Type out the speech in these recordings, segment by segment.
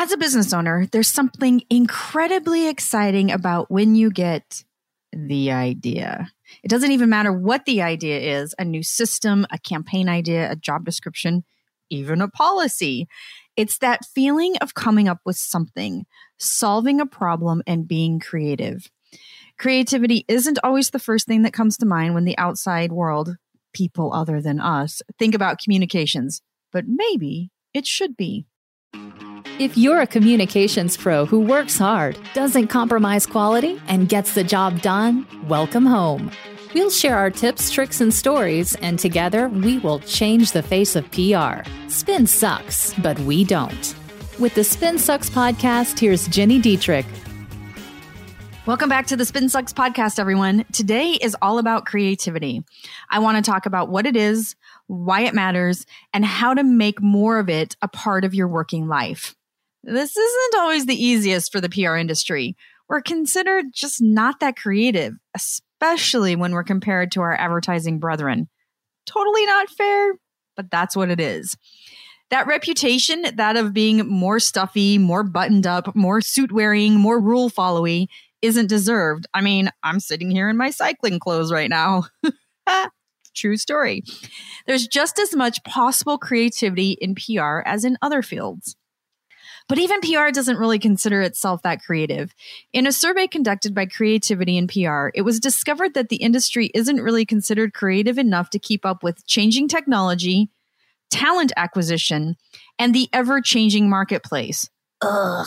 As a business owner, there's something incredibly exciting about when you get the idea. It doesn't even matter what the idea is a new system, a campaign idea, a job description, even a policy. It's that feeling of coming up with something, solving a problem, and being creative. Creativity isn't always the first thing that comes to mind when the outside world, people other than us, think about communications, but maybe it should be. If you're a communications pro who works hard, doesn't compromise quality, and gets the job done, welcome home. We'll share our tips, tricks, and stories, and together we will change the face of PR. Spin sucks, but we don't. With the Spin Sucks podcast, here's Gini Dietrich. Welcome back to the Spin Sucks podcast, everyone. Today is all about creativity. I want to talk about what it is, why it matters, and how to make more of it a part of your working life. This isn't always the easiest for the PR industry. We're considered just not that creative, especially when we're compared to our advertising brethren. Totally not fair, but that's what it is. That reputation, that of being more stuffy, more buttoned up, more suit wearing, more rule followy, isn't deserved. I mean, I'm sitting here in my cycling clothes right now. True story. There's just as much possible creativity in PR as in other fields. But even PR doesn't really consider itself that creative. In a survey conducted by Creativity in PR, it was discovered that the industry isn't really considered creative enough to keep up with changing technology, talent acquisition, and the ever changing marketplace. Ugh.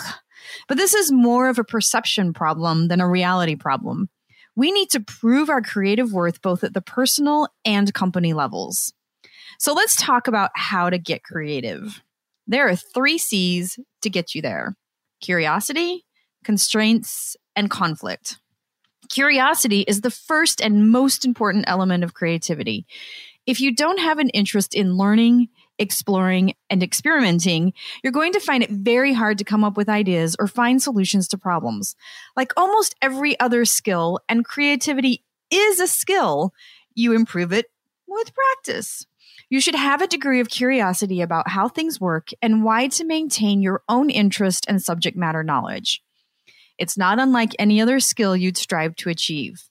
But this is more of a perception problem than a reality problem. We need to prove our creative worth both at the personal and company levels. So let's talk about how to get creative. There are three C's to get you there curiosity, constraints, and conflict. Curiosity is the first and most important element of creativity. If you don't have an interest in learning, exploring, and experimenting, you're going to find it very hard to come up with ideas or find solutions to problems. Like almost every other skill, and creativity is a skill, you improve it with practice. You should have a degree of curiosity about how things work and why to maintain your own interest and subject matter knowledge. It's not unlike any other skill you'd strive to achieve.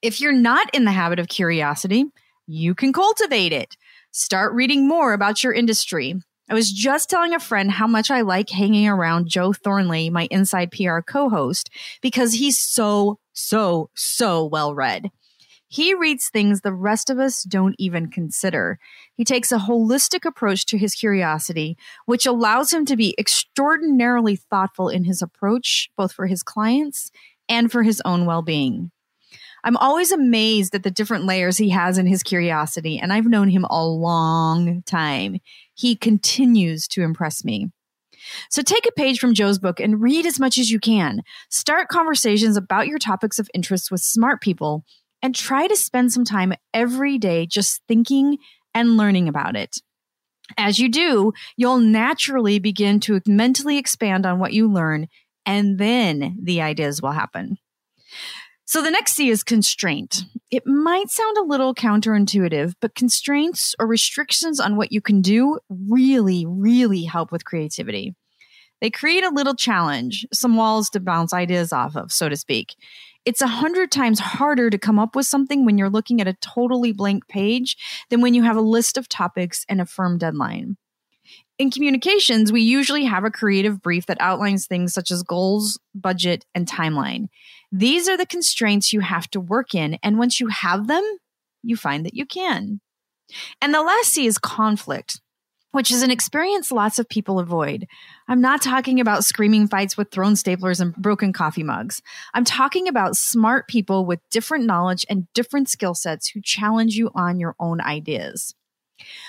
If you're not in the habit of curiosity, you can cultivate it. Start reading more about your industry. I was just telling a friend how much I like hanging around Joe Thornley, my Inside PR co host, because he's so, so, so well read. He reads things the rest of us don't even consider. He takes a holistic approach to his curiosity, which allows him to be extraordinarily thoughtful in his approach, both for his clients and for his own well being. I'm always amazed at the different layers he has in his curiosity, and I've known him a long time. He continues to impress me. So take a page from Joe's book and read as much as you can. Start conversations about your topics of interest with smart people and try to spend some time every day just thinking and learning about it. As you do, you'll naturally begin to mentally expand on what you learn, and then the ideas will happen. So the next C is constraint. It might sound a little counterintuitive, but constraints or restrictions on what you can do really, really help with creativity. They create a little challenge, some walls to bounce ideas off of, so to speak it's a hundred times harder to come up with something when you're looking at a totally blank page than when you have a list of topics and a firm deadline. In communications, we usually have a creative brief that outlines things such as goals, budget, and timeline. These are the constraints you have to work in, and once you have them, you find that you can. And the last C is conflict which is an experience lots of people avoid. I'm not talking about screaming fights with thrown staplers and broken coffee mugs. I'm talking about smart people with different knowledge and different skill sets who challenge you on your own ideas.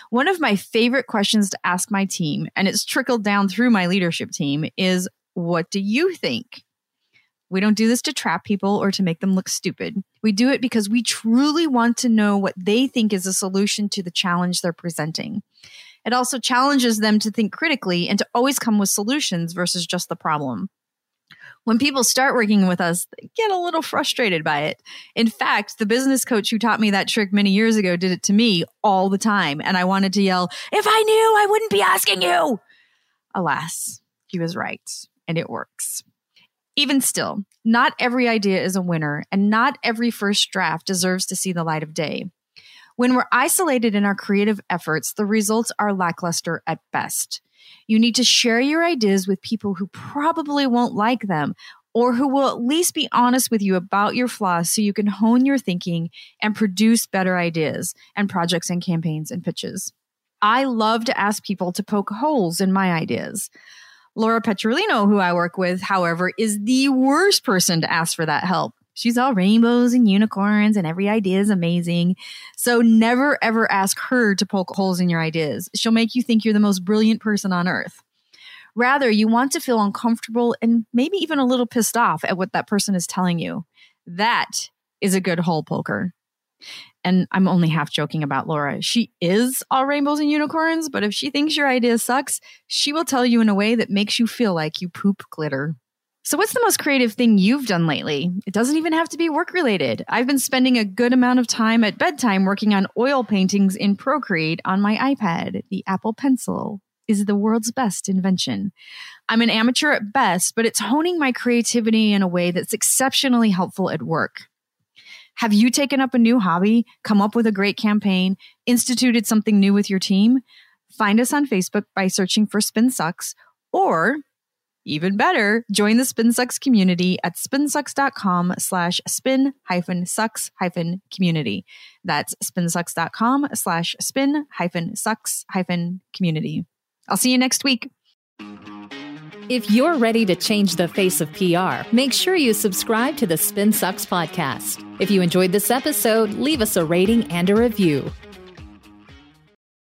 One of my favorite questions to ask my team, and it's trickled down through my leadership team, is what do you think? We don't do this to trap people or to make them look stupid. We do it because we truly want to know what they think is a solution to the challenge they're presenting. It also challenges them to think critically and to always come with solutions versus just the problem. When people start working with us, they get a little frustrated by it. In fact, the business coach who taught me that trick many years ago did it to me all the time. And I wanted to yell, if I knew, I wouldn't be asking you. Alas, he was right, and it works. Even still, not every idea is a winner, and not every first draft deserves to see the light of day. When we're isolated in our creative efforts, the results are lackluster at best. You need to share your ideas with people who probably won't like them or who will at least be honest with you about your flaws so you can hone your thinking and produce better ideas and projects and campaigns and pitches. I love to ask people to poke holes in my ideas. Laura Petrolino, who I work with, however, is the worst person to ask for that help. She's all rainbows and unicorns and every idea is amazing. So never ever ask her to poke holes in your ideas. She'll make you think you're the most brilliant person on earth. Rather, you want to feel uncomfortable and maybe even a little pissed off at what that person is telling you. That is a good hole poker. And I'm only half joking about Laura. She is all rainbows and unicorns, but if she thinks your idea sucks, she will tell you in a way that makes you feel like you poop glitter. So, what's the most creative thing you've done lately? It doesn't even have to be work related. I've been spending a good amount of time at bedtime working on oil paintings in Procreate on my iPad. The Apple Pencil is the world's best invention. I'm an amateur at best, but it's honing my creativity in a way that's exceptionally helpful at work. Have you taken up a new hobby, come up with a great campaign, instituted something new with your team? Find us on Facebook by searching for Spin Sucks or even better, join the SpinSucks community at spinsucks.com slash spin hyphen sucks hyphen community. That's spinsucks.com slash spin hyphen sucks hyphen community. I'll see you next week. If you're ready to change the face of PR, make sure you subscribe to the Spin Sucks podcast. If you enjoyed this episode, leave us a rating and a review.